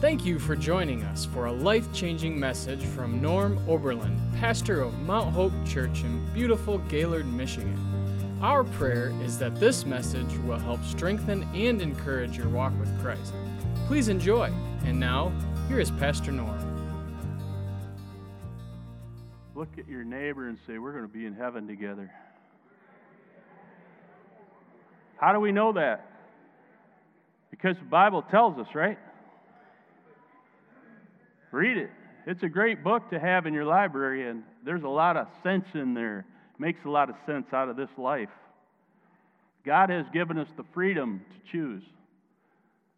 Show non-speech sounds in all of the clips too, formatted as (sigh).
Thank you for joining us for a life changing message from Norm Oberlin, pastor of Mount Hope Church in beautiful Gaylord, Michigan. Our prayer is that this message will help strengthen and encourage your walk with Christ. Please enjoy. And now, here is Pastor Norm. Look at your neighbor and say, We're going to be in heaven together. How do we know that? Because the Bible tells us, right? Read it. It's a great book to have in your library, and there's a lot of sense in there. Makes a lot of sense out of this life. God has given us the freedom to choose.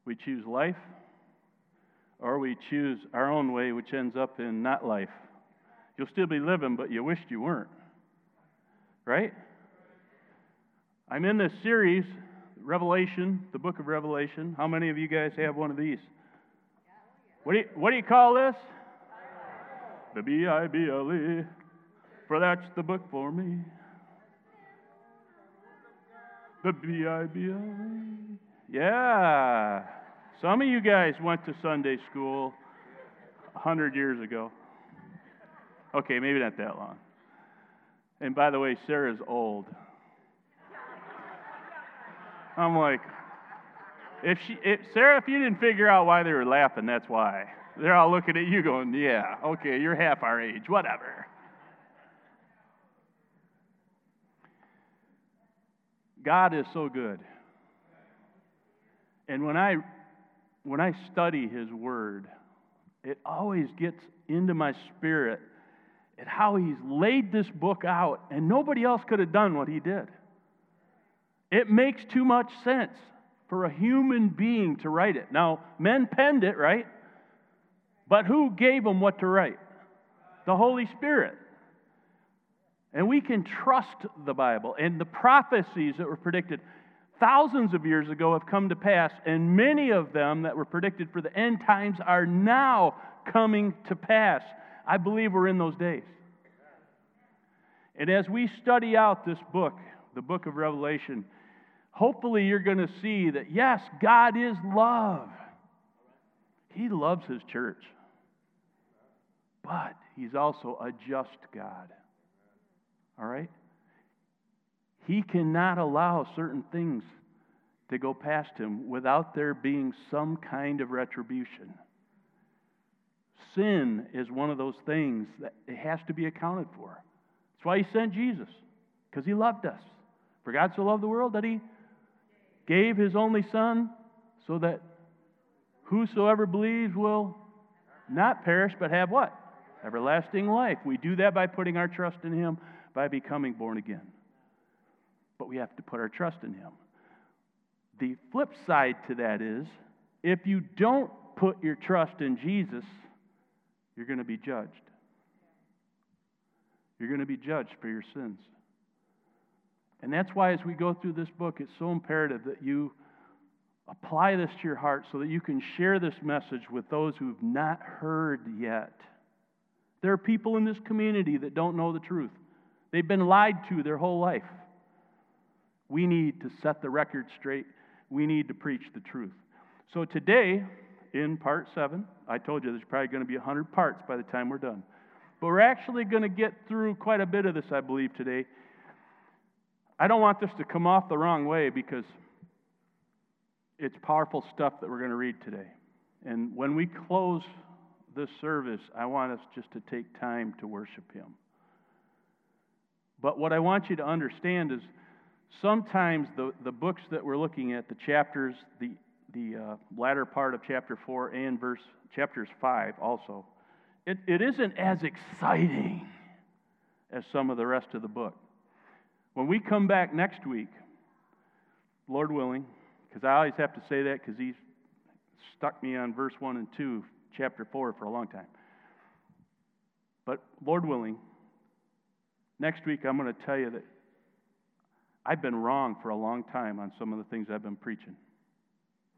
We choose life, or we choose our own way, which ends up in not life. You'll still be living, but you wished you weren't. Right? I'm in this series, Revelation, the book of Revelation. How many of you guys have one of these? What do you, what do you call this? The B I B L E. For that's the book for me. The B I B L E. Yeah. Some of you guys went to Sunday school a hundred years ago. Okay, maybe not that long. And by the way, Sarah's old. I'm like, if she, if, Sarah, if you didn't figure out why they were laughing, that's why. They're all looking at you going, yeah, okay, you're half our age, whatever. God is so good. And when I when I study his word, it always gets into my spirit at how he's laid this book out and nobody else could have done what he did. It makes too much sense for a human being to write it. Now, men penned it, right? But who gave them what to write? The Holy Spirit. And we can trust the Bible. And the prophecies that were predicted thousands of years ago have come to pass, and many of them that were predicted for the end times are now coming to pass. I believe we're in those days. And as we study out this book, the book of Revelation, hopefully you're going to see that, yes, God is love. He loves His church. But He's also a just God. All right? He cannot allow certain things to go past Him without there being some kind of retribution. Sin is one of those things that it has to be accounted for. That's why He sent Jesus, because He loved us. For God so loved the world that He gave his only Son so that whosoever believes will not perish but have what? Everlasting life. We do that by putting our trust in him, by becoming born again. But we have to put our trust in him. The flip side to that is if you don't put your trust in Jesus, you're going to be judged. You're going to be judged for your sins. And that's why, as we go through this book, it's so imperative that you apply this to your heart so that you can share this message with those who've not heard yet. There are people in this community that don't know the truth, they've been lied to their whole life. We need to set the record straight, we need to preach the truth. So, today, in part seven, I told you there's probably going to be 100 parts by the time we're done. But we're actually going to get through quite a bit of this, I believe, today. I don't want this to come off the wrong way because it's powerful stuff that we're going to read today. And when we close this service, I want us just to take time to worship Him. But what I want you to understand is sometimes the, the books that we're looking at, the chapters, the, the uh, latter part of chapter 4 and verse chapters 5 also, it, it isn't as exciting as some of the rest of the book. When we come back next week, Lord willing, because I always have to say that because he's stuck me on verse 1 and 2, chapter 4, for a long time. But Lord willing, next week I'm going to tell you that I've been wrong for a long time on some of the things I've been preaching.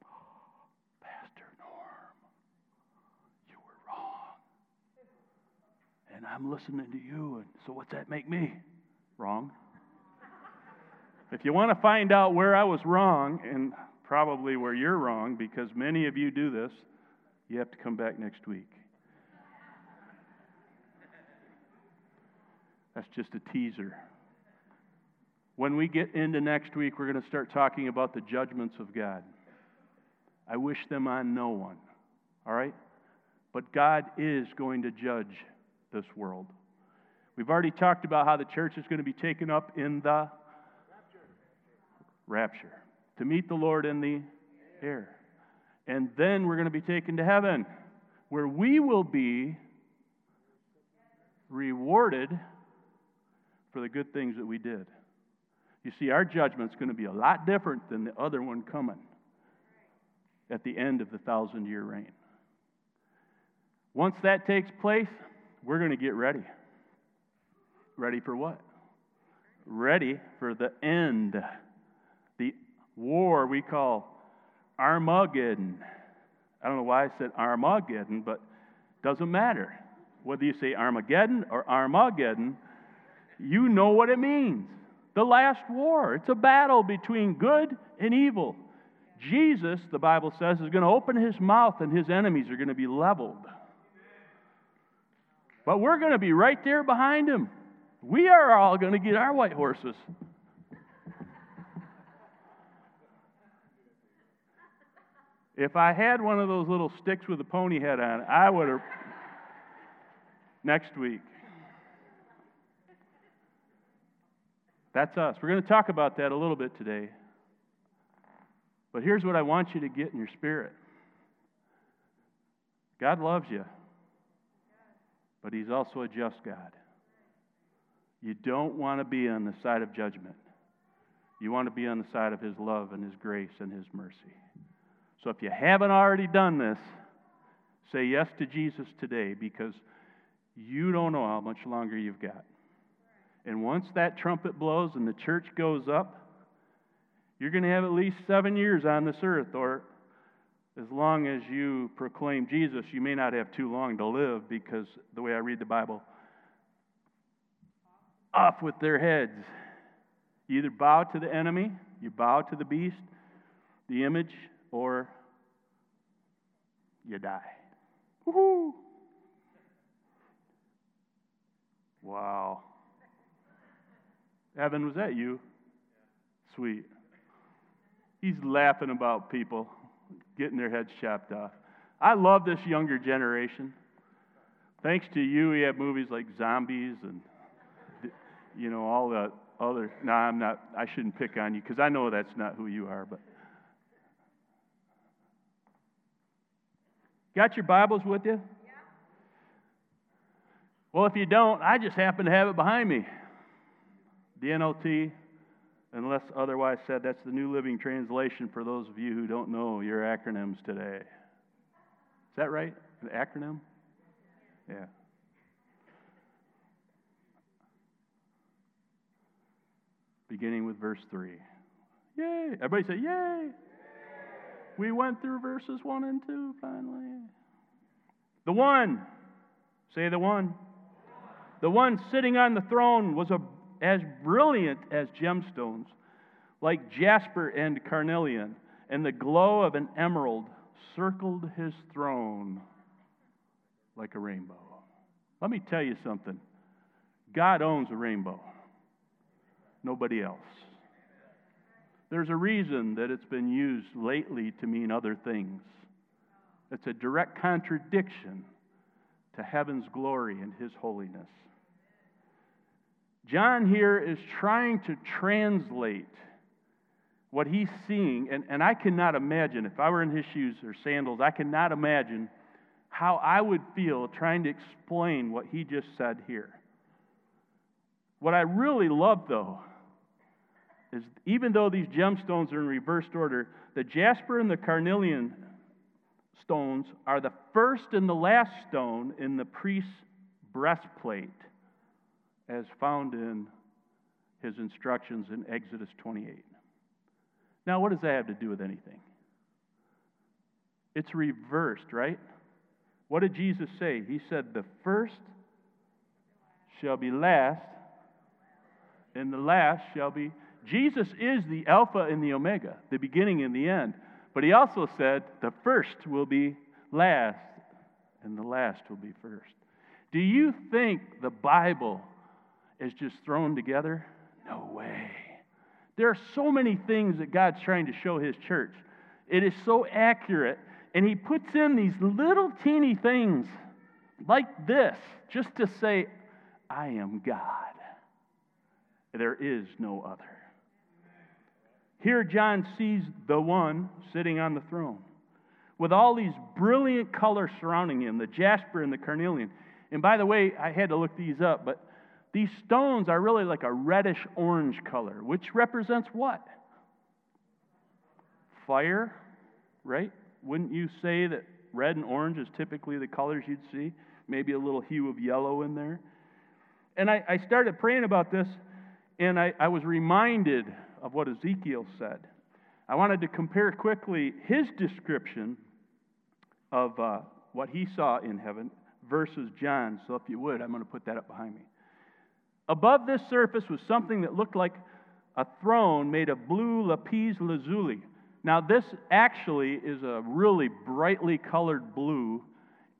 (gasps) Pastor Norm, you were wrong. And I'm listening to you, and so what's that make me? Wrong. If you want to find out where I was wrong, and probably where you're wrong, because many of you do this, you have to come back next week. That's just a teaser. When we get into next week, we're going to start talking about the judgments of God. I wish them on no one, all right? But God is going to judge this world. We've already talked about how the church is going to be taken up in the rapture, to meet the Lord in the air. And then we're going to be taken to heaven, where we will be rewarded for the good things that we did. You see, our judgment's going to be a lot different than the other one coming at the end of the thousand year reign. Once that takes place, we're going to get ready. Ready for what? Ready for the end. The war we call Armageddon. I don't know why I said Armageddon, but doesn't matter. Whether you say Armageddon or Armageddon, you know what it means. The last war. It's a battle between good and evil. Jesus, the Bible says, is going to open his mouth and his enemies are going to be leveled. But we're going to be right there behind him. We are all going to get our white horses. If I had one of those little sticks with a pony head on it, I would have. (laughs) Next week. That's us. We're going to talk about that a little bit today. But here's what I want you to get in your spirit God loves you, but He's also a just God. You don't want to be on the side of judgment. You want to be on the side of His love and His grace and His mercy. So if you haven't already done this, say yes to Jesus today because you don't know how much longer you've got. And once that trumpet blows and the church goes up, you're going to have at least seven years on this earth, or as long as you proclaim Jesus, you may not have too long to live because the way I read the Bible, off with their heads. You either bow to the enemy, you bow to the beast, the image, or you die. Woohoo! Wow. Evan, was that you? Sweet. He's laughing about people getting their heads chopped off. I love this younger generation. Thanks to you, we have movies like Zombies and, you know, all the other. No, I'm not. I shouldn't pick on you because I know that's not who you are. But got your Bibles with you? Yeah. Well, if you don't, I just happen to have it behind me. The NLT, unless otherwise said, that's the New Living Translation for those of you who don't know your acronyms today. Is that right? An acronym? Yeah. Beginning with verse 3. Yay! Everybody say, Yay! We went through verses 1 and 2 finally. The one. Say the one. The one sitting on the throne was a as brilliant as gemstones, like jasper and carnelian, and the glow of an emerald circled his throne like a rainbow. Let me tell you something God owns a rainbow, nobody else. There's a reason that it's been used lately to mean other things. It's a direct contradiction to heaven's glory and his holiness. John here is trying to translate what he's seeing, and, and I cannot imagine, if I were in his shoes or sandals, I cannot imagine how I would feel trying to explain what he just said here. What I really love, though, is even though these gemstones are in reversed order, the jasper and the carnelian stones are the first and the last stone in the priest's breastplate as found in his instructions in Exodus 28. Now, what does that have to do with anything? It's reversed, right? What did Jesus say? He said, The first shall be last, and the last shall be. Jesus is the Alpha and the Omega, the beginning and the end. But he also said, The first will be last, and the last will be first. Do you think the Bible is just thrown together? No way. There are so many things that God's trying to show His church. It is so accurate, and He puts in these little teeny things like this just to say, I am God. There is no other. Here, John sees the one sitting on the throne with all these brilliant colors surrounding him the jasper and the carnelian. And by the way, I had to look these up, but these stones are really like a reddish orange color, which represents what? Fire, right? Wouldn't you say that red and orange is typically the colors you'd see? Maybe a little hue of yellow in there. And I, I started praying about this, and I, I was reminded of what Ezekiel said. I wanted to compare quickly his description of uh, what he saw in heaven versus John. So, if you would, I'm going to put that up behind me. Above this surface was something that looked like a throne made of blue lapis lazuli. Now, this actually is a really brightly colored blue,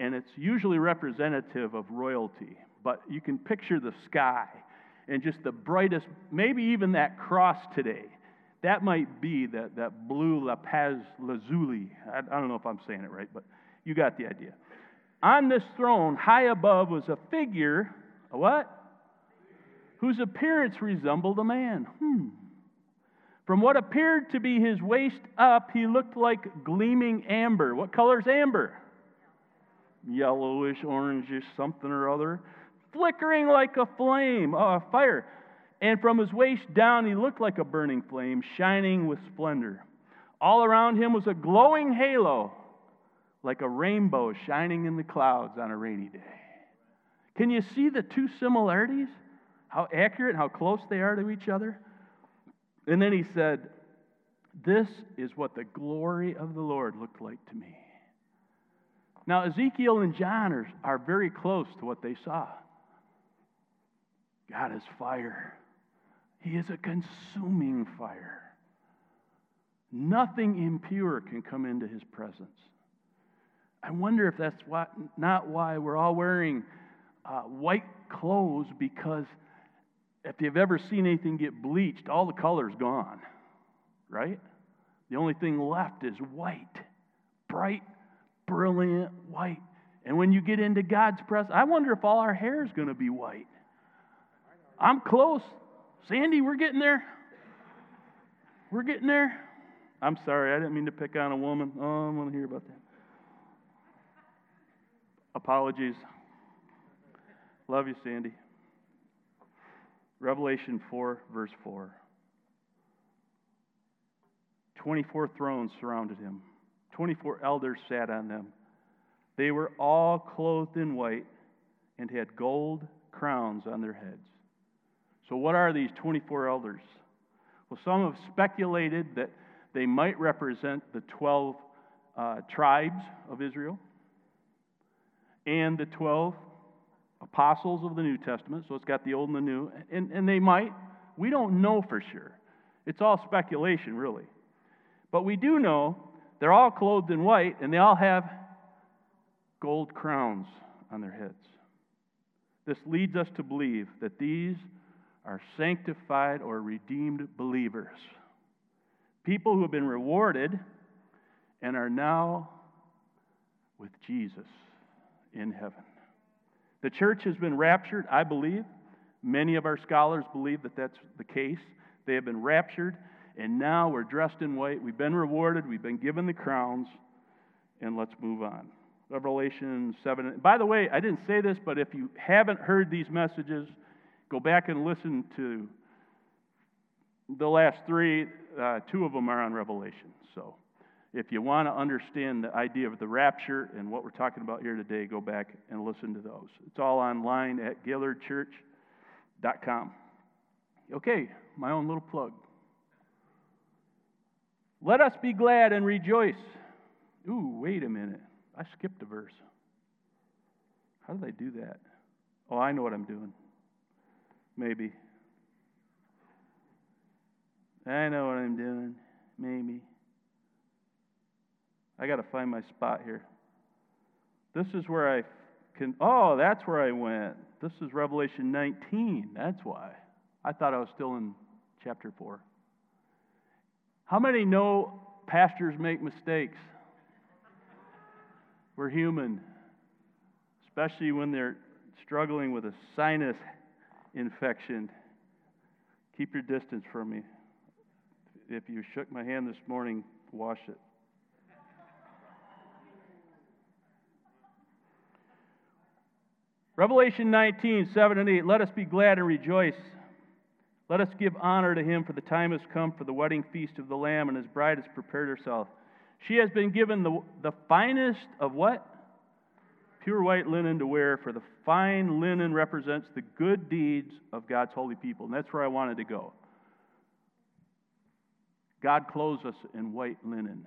and it's usually representative of royalty. But you can picture the sky and just the brightest, maybe even that cross today. That might be that, that blue lapis lazuli. I, I don't know if I'm saying it right, but you got the idea. On this throne, high above, was a figure, a what? Whose appearance resembled a man. Hmm. From what appeared to be his waist up, he looked like gleaming amber. What color is amber? Yellowish, orangish, something or other flickering like a flame, a fire. And from his waist down, he looked like a burning flame, shining with splendor. All around him was a glowing halo, like a rainbow shining in the clouds on a rainy day. Can you see the two similarities? How accurate, and how close they are to each other? And then he said, This is what the glory of the Lord looked like to me. Now, Ezekiel and John are, are very close to what they saw. God is fire. He is a consuming fire. Nothing impure can come into his presence. I wonder if that's why, not why we're all wearing uh, white clothes because if you've ever seen anything get bleached, all the color's gone, right? The only thing left is white, bright, brilliant white. And when you get into God's presence, I wonder if all our hair is going to be white. I'm close. Sandy, we're getting there. We're getting there. I'm sorry, I didn't mean to pick on a woman. Oh, I want to hear about that. Apologies. Love you, Sandy. Revelation 4, verse 4. 24 thrones surrounded him, 24 elders sat on them. They were all clothed in white and had gold crowns on their heads. So, what are these 24 elders? Well, some have speculated that they might represent the 12 uh, tribes of Israel and the 12 apostles of the New Testament. So, it's got the Old and the New. And, and they might. We don't know for sure. It's all speculation, really. But we do know they're all clothed in white and they all have gold crowns on their heads. This leads us to believe that these are sanctified or redeemed believers. People who have been rewarded and are now with Jesus in heaven. The church has been raptured, I believe. Many of our scholars believe that that's the case. They have been raptured, and now we're dressed in white. We've been rewarded, we've been given the crowns, and let's move on. Revelation 7. By the way, I didn't say this, but if you haven't heard these messages, Go back and listen to the last three. Uh, two of them are on Revelation. So if you want to understand the idea of the rapture and what we're talking about here today, go back and listen to those. It's all online at gaylordchurch.com. Okay, my own little plug. Let us be glad and rejoice. Ooh, wait a minute. I skipped a verse. How did I do that? Oh, I know what I'm doing. Maybe. I know what I'm doing. Maybe. I got to find my spot here. This is where I can, oh, that's where I went. This is Revelation 19. That's why. I thought I was still in chapter 4. How many know pastors make mistakes? We're human, especially when they're struggling with a sinus infection. Keep your distance from me. If you shook my hand this morning, wash it. Revelation 19, 7 and 8. Let us be glad and rejoice. Let us give honor to him, for the time has come for the wedding feast of the Lamb, and his bride has prepared herself. She has been given the, the finest of what? Pure white linen to wear, for the fine linen represents the good deeds of God's holy people. And that's where I wanted to go. God clothes us in white linen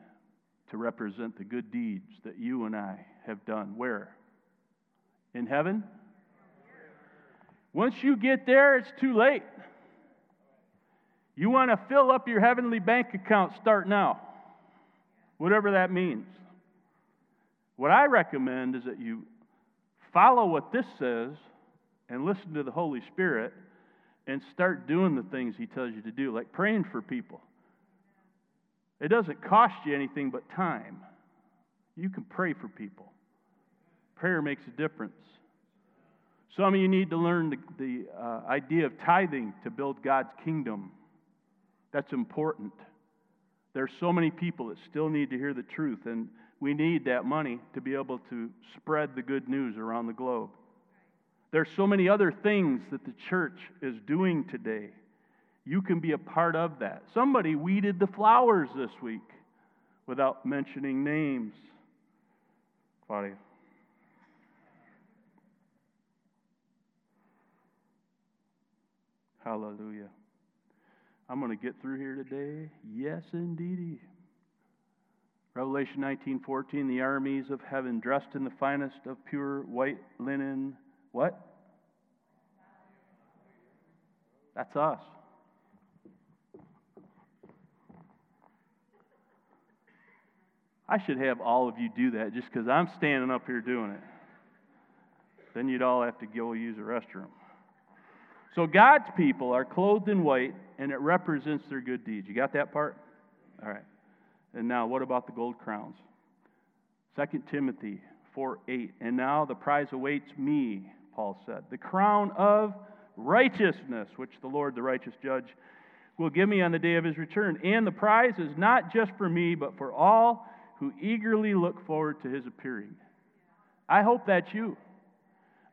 to represent the good deeds that you and I have done. Where? In heaven? Once you get there, it's too late. You want to fill up your heavenly bank account, start now. Whatever that means. What I recommend is that you follow what this says and listen to the Holy Spirit and start doing the things He tells you to do, like praying for people. It doesn't cost you anything but time. You can pray for people. Prayer makes a difference. Some of you need to learn the, the uh, idea of tithing to build God's kingdom. That's important. There's so many people that still need to hear the truth, and we need that money to be able to spread the good news around the globe. There's so many other things that the church is doing today. You can be a part of that. Somebody weeded the flowers this week without mentioning names. Claudia. Hallelujah. I'm going to get through here today. Yes, indeedy. Revelation 19:14 the armies of heaven dressed in the finest of pure white linen what? That's us. I should have all of you do that just because I'm standing up here doing it. Then you'd all have to go use the restroom. So God's people are clothed in white, and it represents their good deeds. You got that part? All right. And now, what about the gold crowns? 2 Timothy 4 8. And now the prize awaits me, Paul said. The crown of righteousness, which the Lord, the righteous judge, will give me on the day of his return. And the prize is not just for me, but for all who eagerly look forward to his appearing. I hope that's you.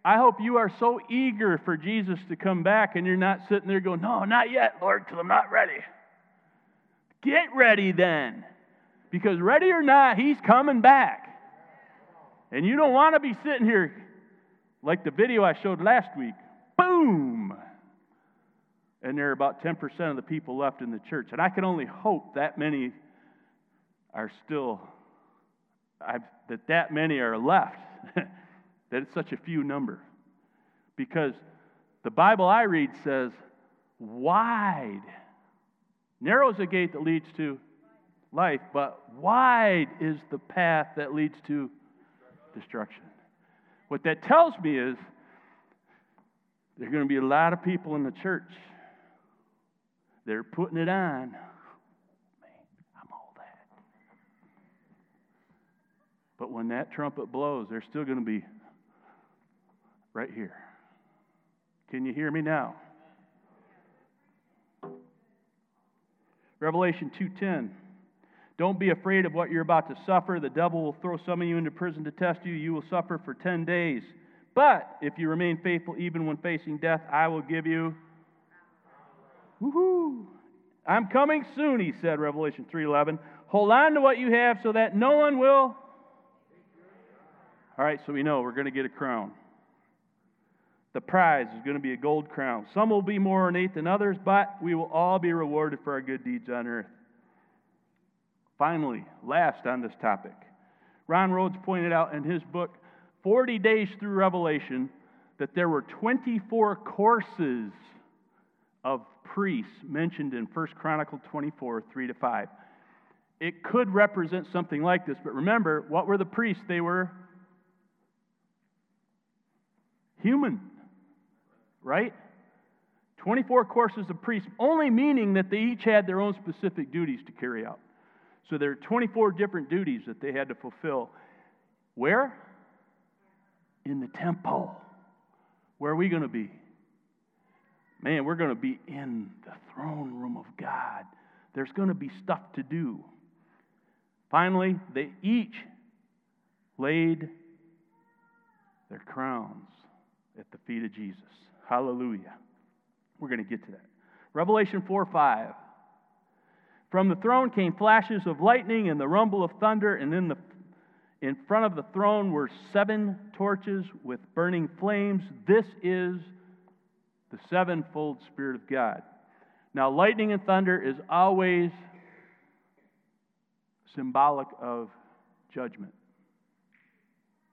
I hope you are so eager for Jesus to come back and you're not sitting there going, No, not yet, Lord, because I'm not ready. Get ready then. Because ready or not, He's coming back. And you don't want to be sitting here like the video I showed last week. Boom! And there are about 10% of the people left in the church. And I can only hope that many are still, I've, that that many are left. (laughs) that it's such a few number. Because the Bible I read says, wide. Narrow is the gate that leads to life, but wide is the path that leads to destruction. What that tells me is there are going to be a lot of people in the church that are putting it on. But when that trumpet blows, they're still going to be right here. Can you hear me now? Revelation 2:10 Don't be afraid of what you're about to suffer. The devil will throw some of you into prison to test you. You will suffer for 10 days. But if you remain faithful even when facing death, I will give you Woohoo! I'm coming soon, he said, Revelation 3:11. Hold on to what you have so that no one will All right, so we know we're going to get a crown. The prize is going to be a gold crown. Some will be more ornate than others, but we will all be rewarded for our good deeds on earth. Finally, last on this topic, Ron Rhodes pointed out in his book, 40 Days Through Revelation, that there were 24 courses of priests mentioned in 1 Chronicle 24, 3 to 5. It could represent something like this, but remember, what were the priests? They were human, right? 24 courses of priests, only meaning that they each had their own specific duties to carry out. So there are 24 different duties that they had to fulfill. Where? In the temple. Where are we going to be? Man, we're going to be in the throne room of God. There's going to be stuff to do. Finally, they each laid their crowns at the feet of Jesus. Hallelujah. We're going to get to that. Revelation 4 5. From the throne came flashes of lightning and the rumble of thunder, and in, the, in front of the throne were seven torches with burning flames. This is the sevenfold Spirit of God. Now, lightning and thunder is always symbolic of judgment.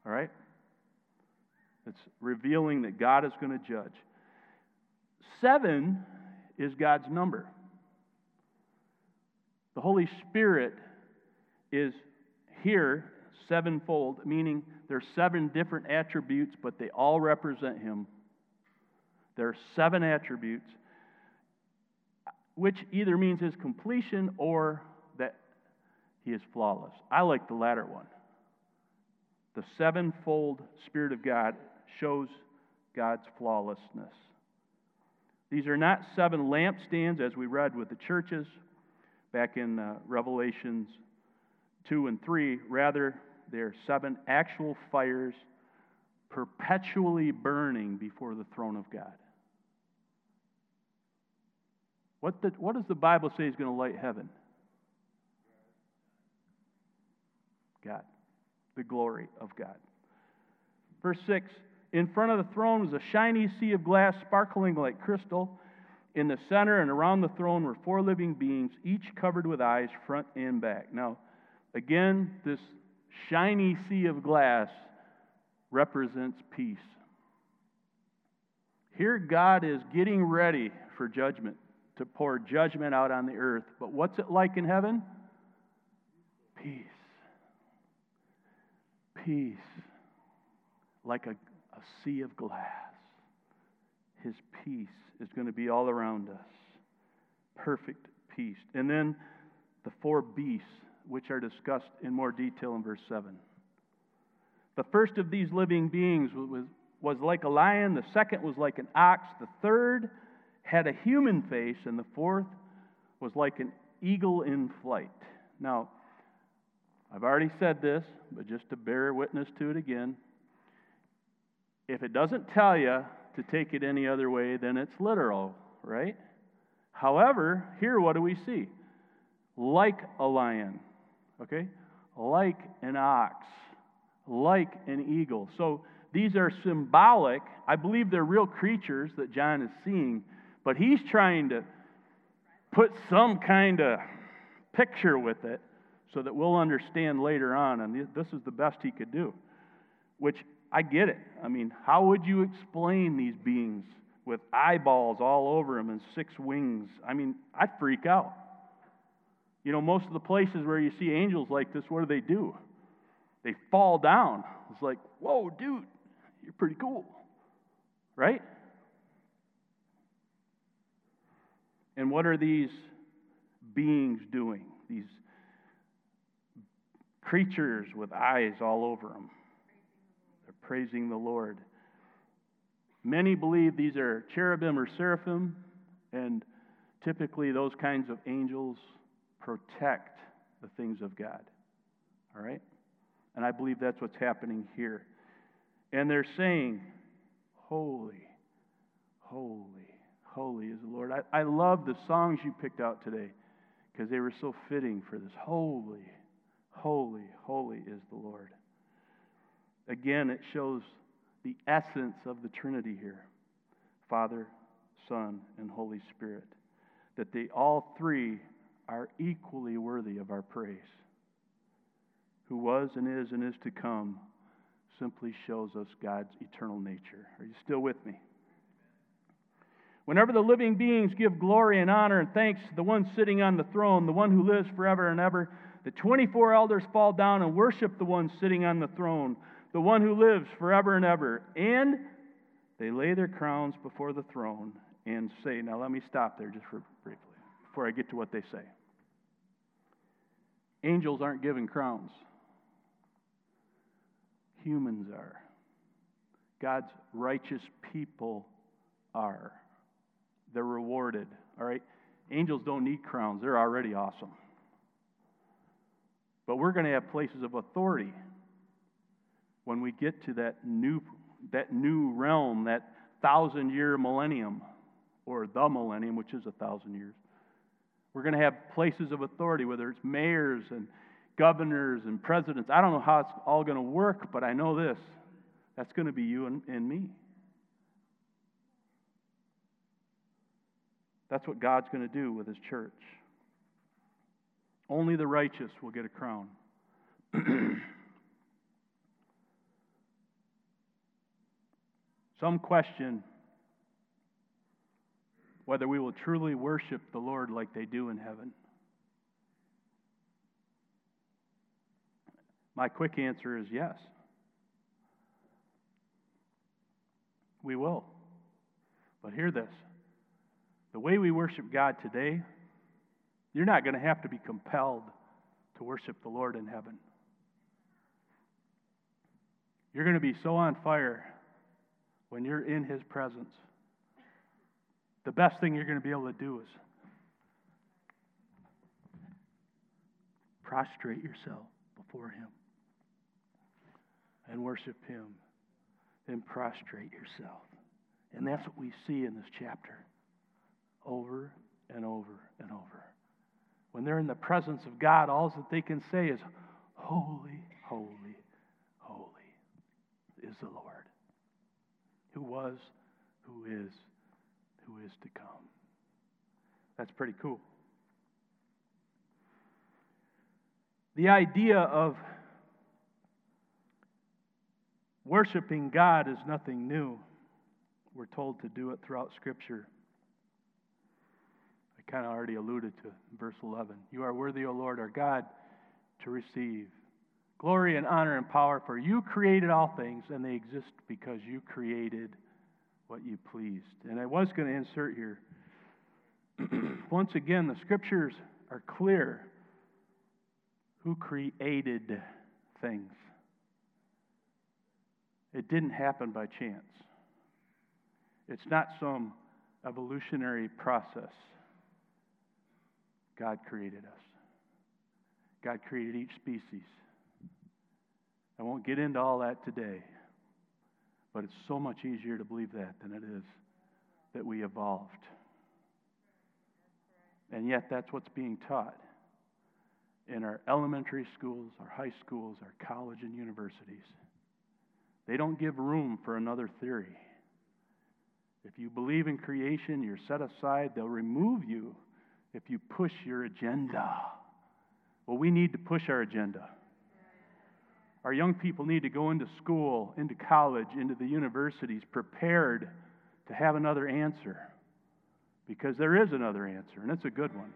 All right? It's revealing that God is going to judge. Seven is God's number. The Holy Spirit is here sevenfold, meaning there's seven different attributes, but they all represent Him. There are seven attributes, which either means His completion or that He is flawless. I like the latter one. The sevenfold Spirit of God shows God's flawlessness. These are not seven lampstands as we read with the churches back in uh, Revelations 2 and 3. Rather, there are seven actual fires perpetually burning before the throne of God. What, the, what does the Bible say is going to light heaven? God, the glory of God. Verse 6 in front of the throne was a shiny sea of glass sparkling like crystal. In the center and around the throne were four living beings, each covered with eyes, front and back. Now, again, this shiny sea of glass represents peace. Here, God is getting ready for judgment, to pour judgment out on the earth. But what's it like in heaven? Peace. Peace. Like a a sea of glass. His peace is going to be all around us. Perfect peace. And then the four beasts, which are discussed in more detail in verse 7. The first of these living beings was, was like a lion, the second was like an ox, the third had a human face, and the fourth was like an eagle in flight. Now, I've already said this, but just to bear witness to it again, if it doesn't tell you to take it any other way, than it's literal, right? However, here what do we see? Like a lion, okay? Like an ox, like an eagle. So these are symbolic. I believe they're real creatures that John is seeing, but he's trying to put some kind of picture with it so that we'll understand later on. And this is the best he could do, which I get it. I mean, how would you explain these beings with eyeballs all over them and six wings? I mean, I'd freak out. You know, most of the places where you see angels like this, what do they do? They fall down. It's like, whoa, dude, you're pretty cool. Right? And what are these beings doing? These creatures with eyes all over them praising the Lord. Many believe these are cherubim or seraphim, and typically those kinds of angels protect the things of God. All right? And I believe that's what's happening here. And they're saying, Holy, holy, holy is the Lord. I, I love the songs you picked out today because they were so fitting for this. Holy, holy, holy is the Lord. Again, it shows the essence of the Trinity here Father, Son, and Holy Spirit. That they all three are equally worthy of our praise. Who was and is and is to come simply shows us God's eternal nature. Are you still with me? Whenever the living beings give glory and honor and thanks to the one sitting on the throne, the one who lives forever and ever, the 24 elders fall down and worship the one sitting on the throne the one who lives forever and ever. And They lay their crowns before the throne and say, Now let me stop there just for briefly before I get to what they say. Angels aren't given crowns, humans are. God's righteous people are. They're rewarded, all right? Angels don't need crowns, they're already awesome. But we're going to have places of authority when we get to that new, that new realm, that thousand year millennium, or the millennium, which is a thousand years. We're going to have places of authority, whether it's mayors and governors and presidents. I don't know how it's all going to work, but I know this that's going to be you and, and me. That's what God's going to do with His church. Only the righteous will get a crown. (clears throat) Some question whether we will truly worship the Lord like they do in heaven. My quick answer is yes. We will. But hear this the way we worship God today, you're not going to have to be compelled to worship the Lord in heaven. You're going to be so on fire when you're in His presence. The best thing you're going to be able to do is prostrate yourself before Him and worship Him. Then prostrate yourself. And that's what we see in this chapter over and over and over. When they're in the presence of God, all that they can say is, Holy, holy, holy is the Lord, who was, who is, who is to come. That's pretty cool. The idea of worshiping God is nothing new. We're told to do it throughout Scripture I kind of already alluded to verse 11. You are worthy, O Lord our God, to receive glory and honor and power, for you created all things, and they exist because you created what you pleased. And I was going to insert here. (clears throat) Once again, the scriptures are clear who created things. It didn't happen by chance. It's not some evolutionary process. God created us. God created each species. I won't get into all that today, but it's so much easier to believe that than it is that we evolved. And yet, that's what's being taught in our elementary schools, our high schools, our college and universities. They don't give room for another theory. If you believe in creation, you're set aside, they'll remove you if you push your agenda. Well, we need to push our agenda. Our young people need to go into school, into college, into the universities prepared to have another answer. Because there is another answer, and it's a good one.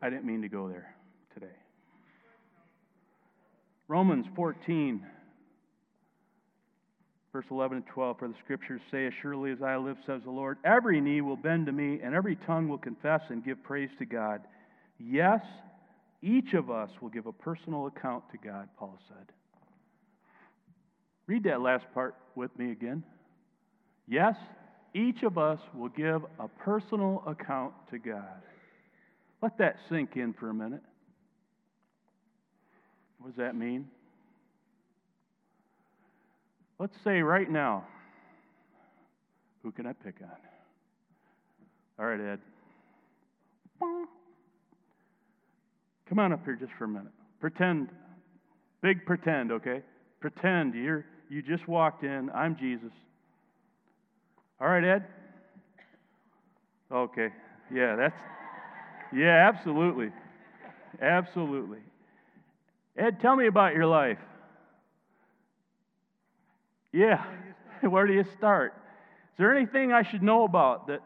I didn't mean to go there today. Romans 14 Verse 11 and 12 For the scriptures say, As surely as I live, says the Lord, every knee will bend to me, and every tongue will confess and give praise to God. Yes, each of us will give a personal account to God, Paul said. Read that last part with me again. Yes, each of us will give a personal account to God. Let that sink in for a minute. What does that mean? Let's say right now, who can I pick on? All right, Ed. Come on up here just for a minute. Pretend, big pretend, okay? Pretend you're you just walked in. I'm Jesus. All right, Ed. Okay. Yeah, that's yeah, absolutely. Absolutely. Ed, tell me about your life. Yeah. (laughs) Where do you start? Is there anything I should know about that,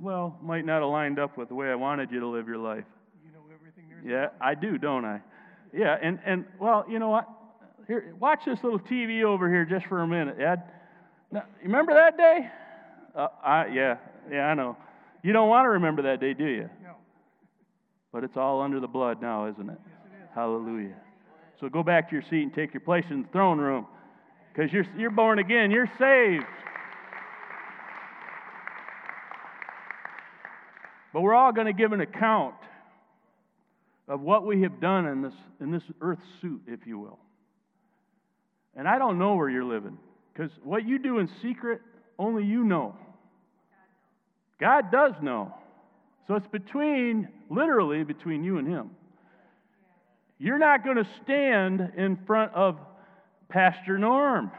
well, might not have lined up with the way I wanted you to live your life? You know everything there is. Yeah, I do, don't I? Yeah, and, and well, you know what? Here, watch this little TV over here just for a minute, Ed. Now, you remember that day? Uh, I, yeah, yeah, I know. You don't want to remember that day, do you? No. But it's all under the blood now, isn't it? Yes, it is. Hallelujah. So go back to your seat and take your place in the throne room because you're, you're born again. You're saved. But we're all going to give an account of what we have done in this, in this earth suit, if you will. And I don't know where you're living because what you do in secret, only you know. God does know. So it's between, literally, between you and Him. You're not going to stand in front of Pastor Norm.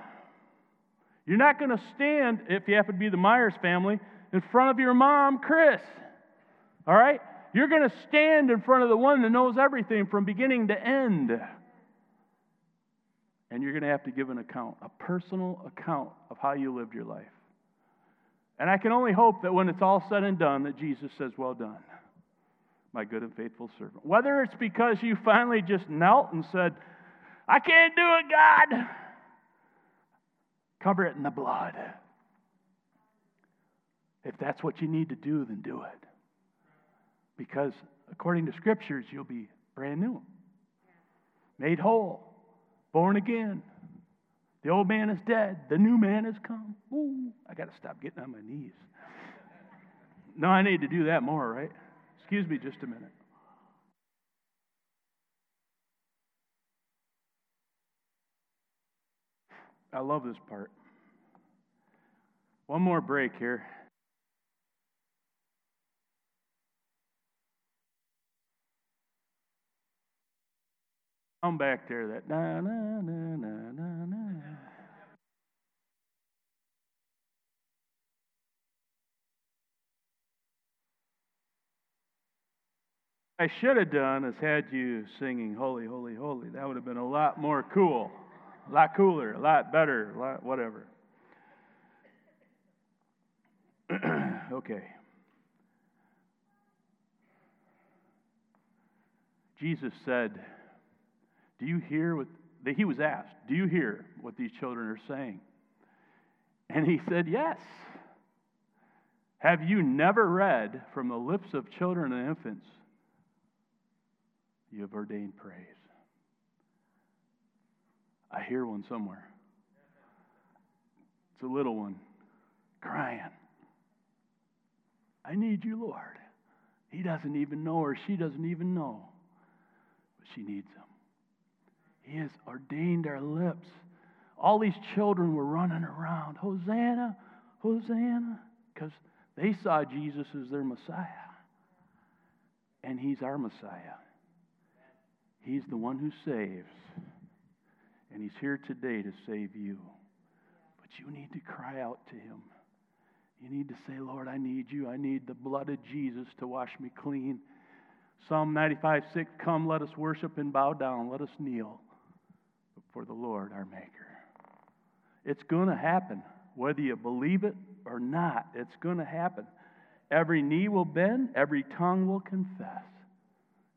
You're not going to stand, if you happen to be the Myers family, in front of your mom, Chris. All right? You're going to stand in front of the one that knows everything from beginning to end. And you're going to have to give an account, a personal account of how you lived your life. And I can only hope that when it's all said and done, that Jesus says, Well done, my good and faithful servant. Whether it's because you finally just knelt and said, I can't do it, God, cover it in the blood. If that's what you need to do, then do it. Because according to scriptures, you'll be brand new, made whole, born again. The old man is dead, the new man has come. Ooh, I got to stop getting on my knees. No, I need to do that more, right? Excuse me just a minute. I love this part. One more break here. I'm back there, that na na na na na na. I should have done is had you singing Holy, Holy, Holy. That would have been a lot more cool, a lot cooler, a lot better, a lot whatever. (clears throat) okay. Jesus said, Do you hear what he was asked, Do you hear what these children are saying? And he said, Yes. Have you never read from the lips of children and infants? You have ordained praise. I hear one somewhere. It's a little one crying. I need you, Lord. He doesn't even know or she doesn't even know, but she needs him. He has ordained our lips. All these children were running around, Hosanna, Hosanna, because they saw Jesus as their Messiah. And he's our Messiah. He's the one who saves. And He's here today to save you. But you need to cry out to Him. You need to say, Lord, I need you. I need the blood of Jesus to wash me clean. Psalm 95 6 Come, let us worship and bow down. Let us kneel before the Lord our Maker. It's going to happen, whether you believe it or not. It's going to happen. Every knee will bend, every tongue will confess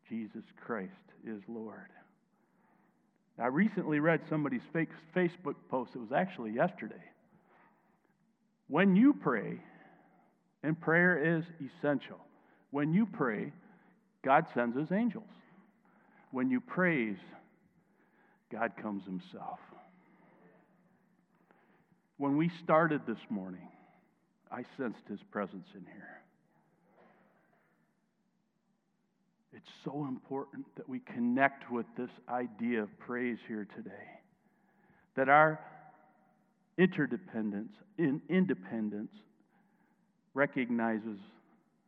Jesus Christ is Lord. I recently read somebody's Facebook post, it was actually yesterday. When you pray, and prayer is essential, when you pray, God sends his angels. When you praise, God comes himself. When we started this morning, I sensed his presence in here. It's so important that we connect with this idea of praise here today. That our interdependence, in independence, recognizes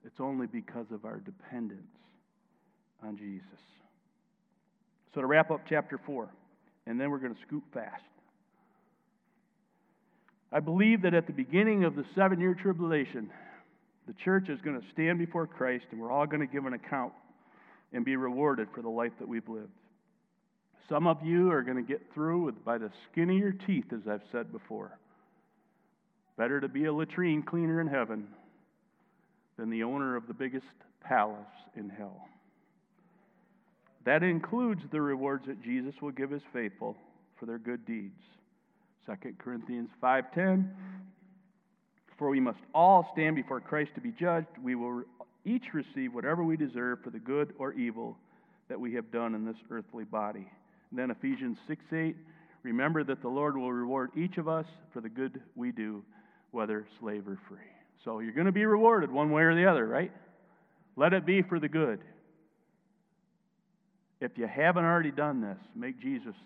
it's only because of our dependence on Jesus. So, to wrap up chapter 4, and then we're going to scoop fast. I believe that at the beginning of the seven year tribulation, the church is going to stand before Christ and we're all going to give an account and be rewarded for the life that we've lived. Some of you are going to get through with, by the skin of your teeth, as I've said before. Better to be a latrine cleaner in heaven than the owner of the biggest palace in hell. That includes the rewards that Jesus will give his faithful for their good deeds. 2 Corinthians 5:10 For we must all stand before Christ to be judged. We will each receive whatever we deserve for the good or evil that we have done in this earthly body. And then Ephesians 6:8 Remember that the Lord will reward each of us for the good we do, whether slave or free. So you're going to be rewarded one way or the other, right? Let it be for the good. If you haven't already done this, make Jesus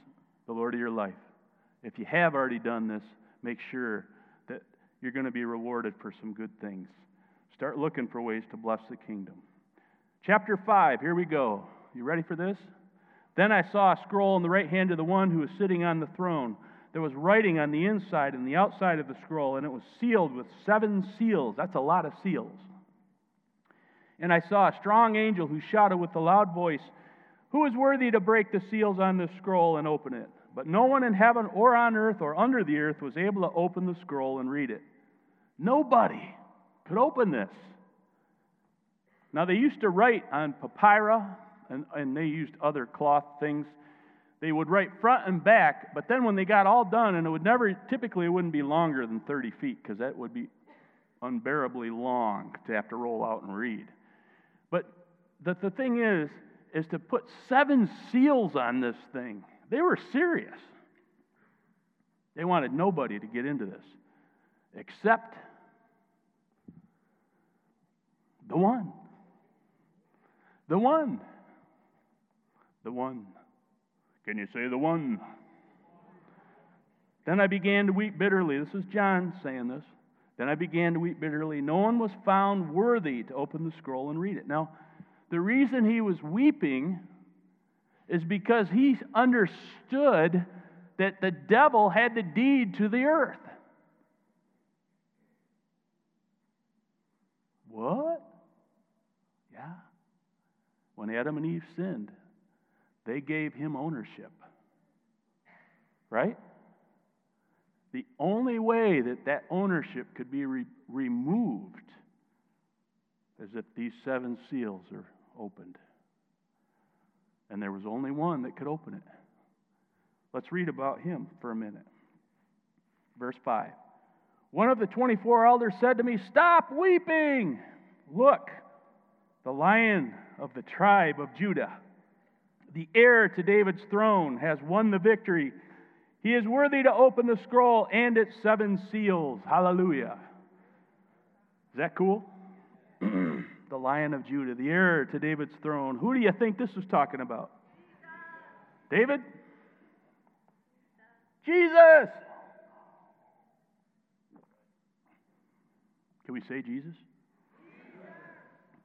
the Lord of your life. If you have already done this, make sure that you're going to be rewarded for some good things. Start looking for ways to bless the kingdom. Chapter 5, here we go. You ready for this? Then I saw a scroll in the right hand of the one who was sitting on the throne. There was writing on the inside and the outside of the scroll, and it was sealed with seven seals. That's a lot of seals. And I saw a strong angel who shouted with a loud voice, Who is worthy to break the seals on this scroll and open it? But no one in heaven or on earth or under the earth was able to open the scroll and read it. Nobody could open this. Now, they used to write on papyri and, and they used other cloth things. They would write front and back, but then when they got all done, and it would never, typically, it wouldn't be longer than 30 feet because that would be unbearably long to have to roll out and read. But the, the thing is, is to put seven seals on this thing. They were serious. They wanted nobody to get into this except the one. The one. The one. Can you say the one? Then I began to weep bitterly. This is John saying this. Then I began to weep bitterly. No one was found worthy to open the scroll and read it. Now, the reason he was weeping is because he understood that the devil had the deed to the earth. What? Yeah. When Adam and Eve sinned, they gave him ownership. Right? The only way that that ownership could be re- removed is if these seven seals are opened. And there was only one that could open it. Let's read about him for a minute. Verse 5. One of the 24 elders said to me, Stop weeping! Look, the lion of the tribe of Judah the heir to David's throne, has won the victory. He is worthy to open the scroll and its seven seals. Hallelujah. Is that cool? (clears throat) the lion of Judah, the heir to David's throne. Who do you think this is talking about? David? Jesus! Can we say Jesus?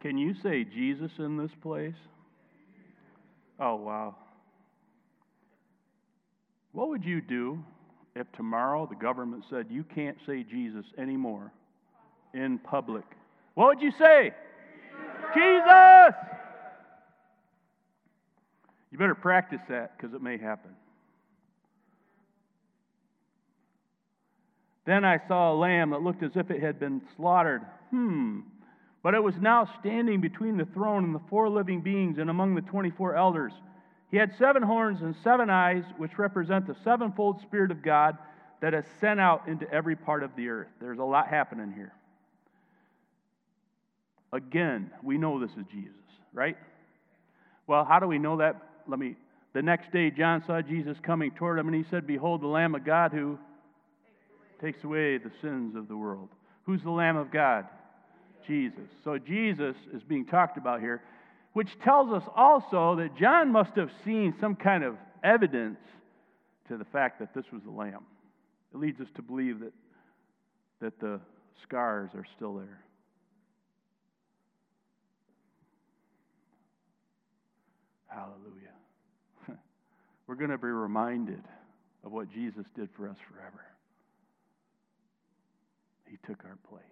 Can you say Jesus in this place? Oh, wow. What would you do if tomorrow the government said you can't say Jesus anymore in public? What would you say? Jesus! You better practice that because it may happen. Then I saw a lamb that looked as if it had been slaughtered. Hmm. But it was now standing between the throne and the four living beings and among the 24 elders. He had seven horns and seven eyes, which represent the sevenfold Spirit of God that is sent out into every part of the earth. There's a lot happening here. Again, we know this is Jesus, right? Well, how do we know that? Let me. The next day, John saw Jesus coming toward him, and he said, Behold, the Lamb of God who takes away the sins of the world. Who's the Lamb of God? Jesus. So Jesus is being talked about here, which tells us also that John must have seen some kind of evidence to the fact that this was the lamb. It leads us to believe that, that the scars are still there. Hallelujah. (laughs) We're going to be reminded of what Jesus did for us forever. He took our place.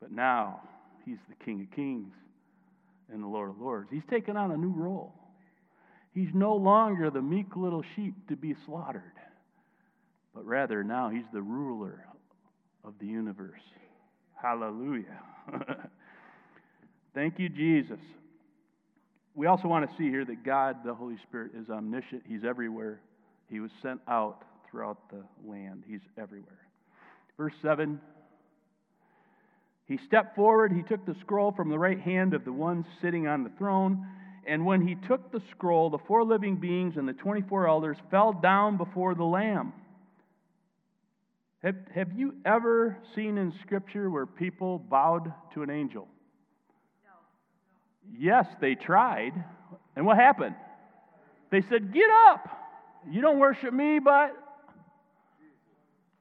But now he's the King of Kings and the Lord of Lords. He's taken on a new role. He's no longer the meek little sheep to be slaughtered, but rather now he's the ruler of the universe. Hallelujah. (laughs) Thank you, Jesus. We also want to see here that God, the Holy Spirit, is omniscient. He's everywhere. He was sent out throughout the land. He's everywhere. Verse 7 He stepped forward, he took the scroll from the right hand of the one sitting on the throne. And when he took the scroll, the four living beings and the 24 elders fell down before the Lamb. Have, have you ever seen in Scripture where people bowed to an angel? Yes, they tried. And what happened? They said, Get up. You don't worship me, but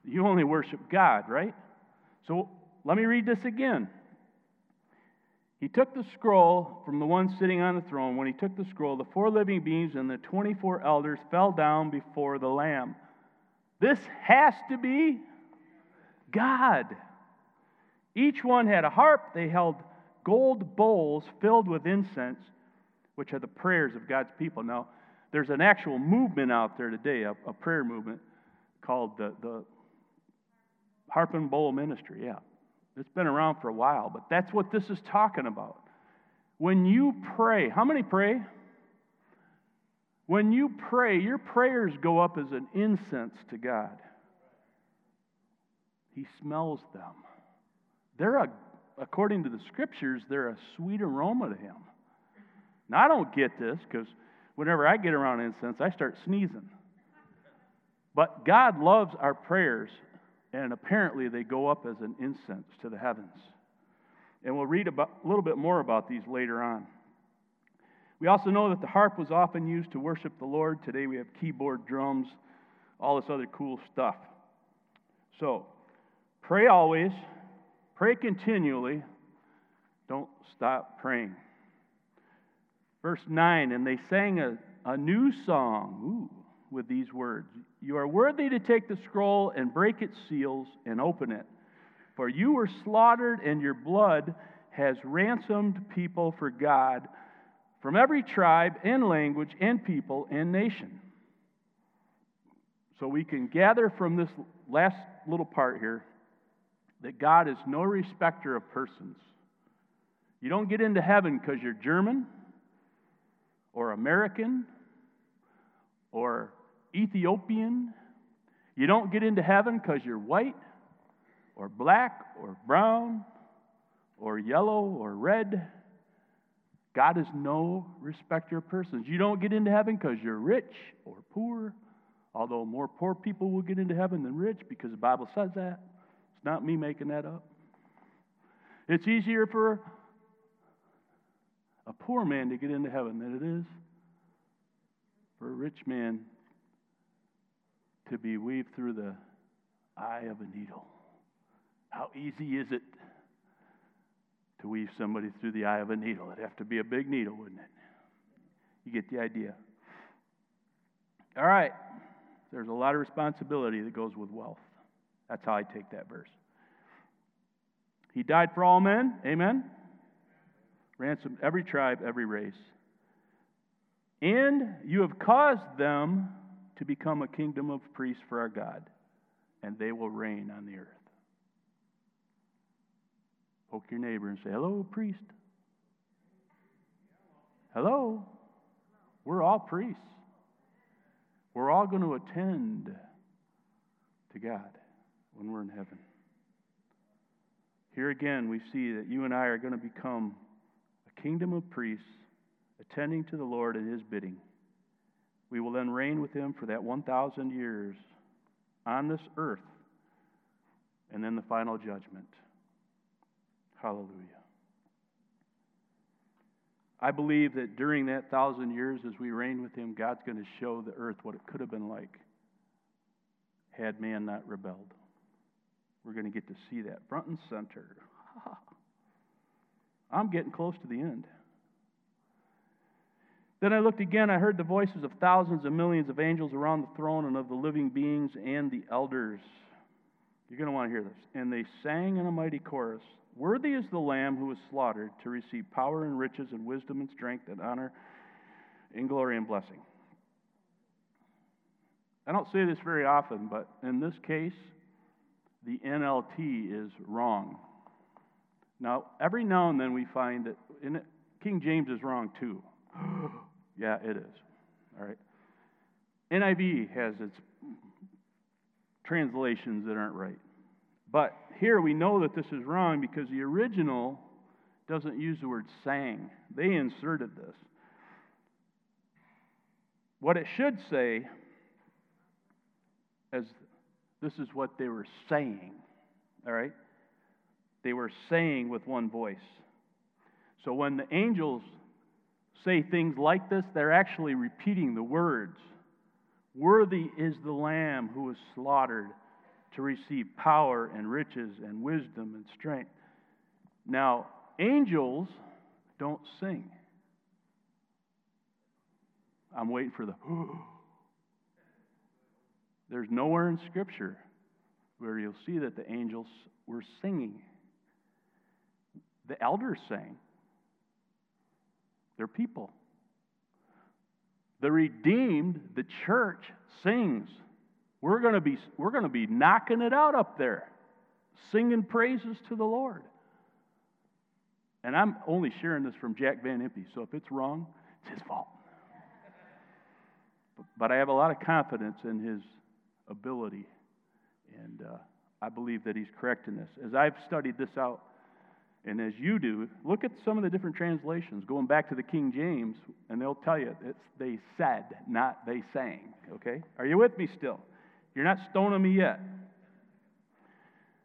you only worship God, right? So let me read this again. He took the scroll from the one sitting on the throne. When he took the scroll, the four living beings and the 24 elders fell down before the Lamb. This has to be God. Each one had a harp. They held gold bowls filled with incense, which are the prayers of God's people. Now, there's an actual movement out there today, a, a prayer movement called the, the Harp and Bowl Ministry. Yeah. It's been around for a while, but that's what this is talking about. When you pray, how many pray? When you pray, your prayers go up as an incense to God. He smells them. They're a, according to the scriptures, they're a sweet aroma to him. Now, I don't get this because whenever I get around incense, I start sneezing. But God loves our prayers, and apparently they go up as an incense to the heavens. And we'll read about, a little bit more about these later on. We also know that the harp was often used to worship the Lord. Today we have keyboard drums, all this other cool stuff. So, pray always, pray continually, don't stop praying. Verse 9, and they sang a, a new song ooh, with these words You are worthy to take the scroll and break its seals and open it. For you were slaughtered, and your blood has ransomed people for God from every tribe and language and people and nation. So we can gather from this last little part here that God is no respecter of persons. You don't get into heaven because you're German or American or Ethiopian. You don't get into heaven because you're white or black or brown or yellow or red. God is no respecter of persons. You don't get into heaven because you're rich or poor, although more poor people will get into heaven than rich because the Bible says that. It's not me making that up. It's easier for a poor man to get into heaven than it is for a rich man to be weaved through the eye of a needle. How easy is it to weave somebody through the eye of a needle? It'd have to be a big needle, wouldn't it? You get the idea. All right. There's a lot of responsibility that goes with wealth. That's how I take that verse. He died for all men. Amen ransomed every tribe, every race. And you have caused them to become a kingdom of priests for our God, and they will reign on the earth. Poke your neighbor and say, Hello, priest. Hello. We're all priests. We're all going to attend to God when we're in heaven. Here again, we see that you and I are going to become a kingdom of priests, attending to the Lord at his bidding. We will then reign with him for that 1,000 years on this earth, and then the final judgment. Hallelujah. I believe that during that thousand years, as we reign with him, God's going to show the earth what it could have been like had man not rebelled. We're going to get to see that front and center. (laughs) I'm getting close to the end. Then I looked again, I heard the voices of thousands and millions of angels around the throne and of the living beings and the elders. You're going to want to hear this. And they sang in a mighty chorus Worthy is the Lamb who was slaughtered to receive power and riches and wisdom and strength and honor and glory and blessing. I don't say this very often, but in this case, the NLT is wrong. Now, every now and then we find that it, King James is wrong too. (gasps) yeah, it is. All right. NIV has its translations that aren't right. But here we know that this is wrong because the original doesn't use the word sang. They inserted this. What it should say is this is what they were saying. All right? They were saying with one voice. So when the angels say things like this, they're actually repeating the words. Worthy is the Lamb who was slaughtered to receive power and riches and wisdom and strength. Now, angels don't sing. I'm waiting for the. (gasps) (gasps) There's nowhere in Scripture where you'll see that the angels were singing. The elders sang. They're people. The redeemed, the church, sings. We're going to be, we're going to be knocking it out up there, singing praises to the Lord. And I'm only sharing this from Jack Van Impe, so if it's wrong, it's his fault. But I have a lot of confidence in his ability, and uh, I believe that he's correct in this. As I've studied this out, and as you do, look at some of the different translations, going back to the King James, and they'll tell you it's they said, not they sang. Okay? Are you with me still? You're not stoning me yet.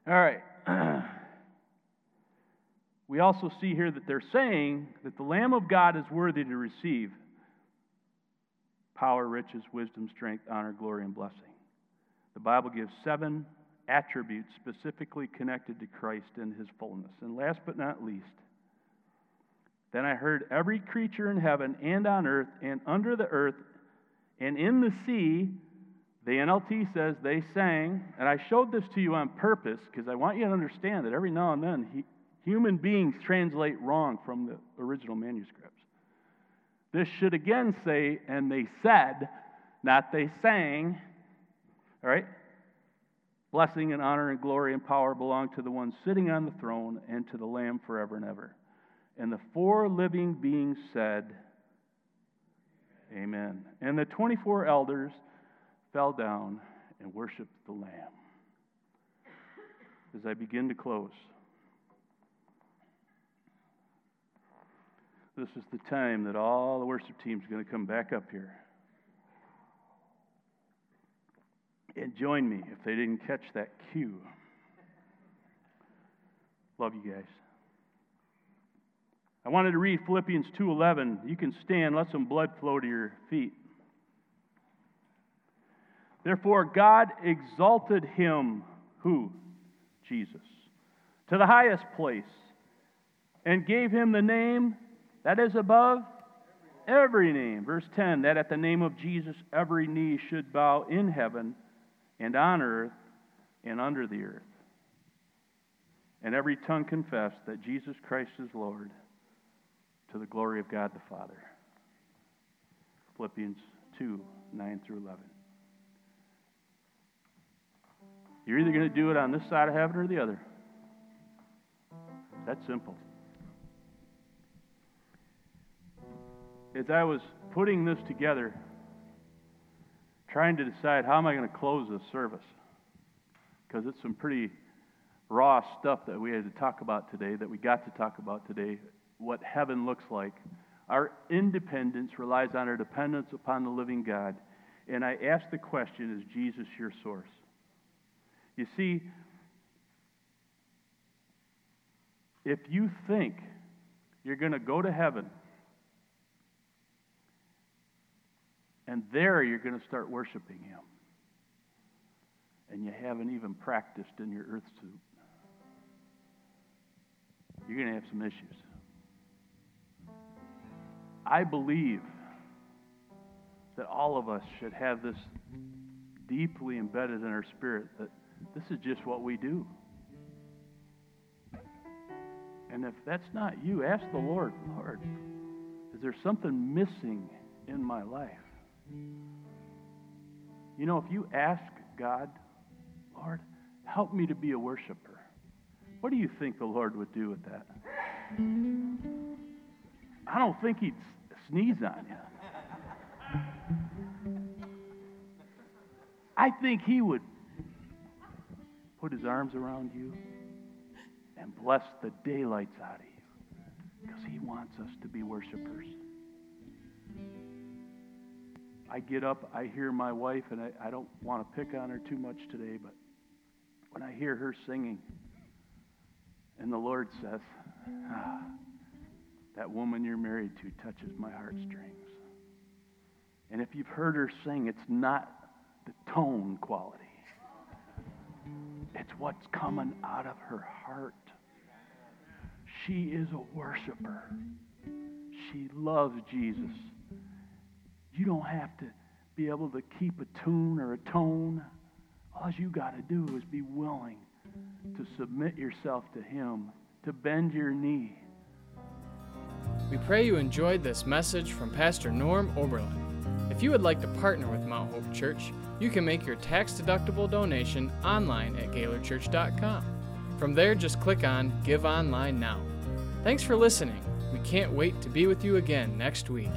All right. (clears throat) we also see here that they're saying that the Lamb of God is worthy to receive power, riches, wisdom, strength, honor, glory, and blessing. The Bible gives seven attributes specifically connected to Christ and his fullness. And last but not least, then I heard every creature in heaven and on earth and under the earth and in the sea, the NLT says they sang, and I showed this to you on purpose because I want you to understand that every now and then he, human beings translate wrong from the original manuscripts. This should again say, and they said, not they sang. All right? Blessing and honor and glory and power belong to the one sitting on the throne and to the Lamb forever and ever. And the four living beings said, Amen. And the 24 elders fell down and worshiped the Lamb. As I begin to close, this is the time that all the worship teams are going to come back up here. And join me if they didn't catch that cue. Love you guys. I wanted to read Philippians 2:11. You can stand, let some blood flow to your feet. Therefore God exalted him who Jesus to the highest place and gave him the name that is above every name. Verse 10 that at the name of Jesus every knee should bow in heaven and on earth and under the earth. And every tongue confess that Jesus Christ is Lord to the glory of God the Father. Philippians 2 9 through 11. You're either going to do it on this side of heaven or the other. That's simple. As I was putting this together, trying to decide how am I going to close this service because it's some pretty raw stuff that we had to talk about today, that we got to talk about today, what heaven looks like. Our independence relies on our dependence upon the living God. And I ask the question is Jesus your source? You see, if you think you're going to go to heaven And there you're going to start worshiping Him. And you haven't even practiced in your earth suit. You're going to have some issues. I believe that all of us should have this deeply embedded in our spirit that this is just what we do. And if that's not you, ask the Lord, Lord, is there something missing in my life? You know, if you ask God, Lord, help me to be a worshiper, what do you think the Lord would do with that? I don't think he'd sneeze on you. I think he would put his arms around you and bless the daylights out of you because he wants us to be worshipers. I get up, I hear my wife, and I, I don't want to pick on her too much today, but when I hear her singing, and the Lord says, ah, That woman you're married to touches my heartstrings. And if you've heard her sing, it's not the tone quality, it's what's coming out of her heart. She is a worshiper, she loves Jesus. You don't have to be able to keep a tune or a tone. All you got to do is be willing to submit yourself to Him, to bend your knee. We pray you enjoyed this message from Pastor Norm Oberlin. If you would like to partner with Mount Hope Church, you can make your tax deductible donation online at GaylorChurch.com. From there, just click on Give Online Now. Thanks for listening. We can't wait to be with you again next week.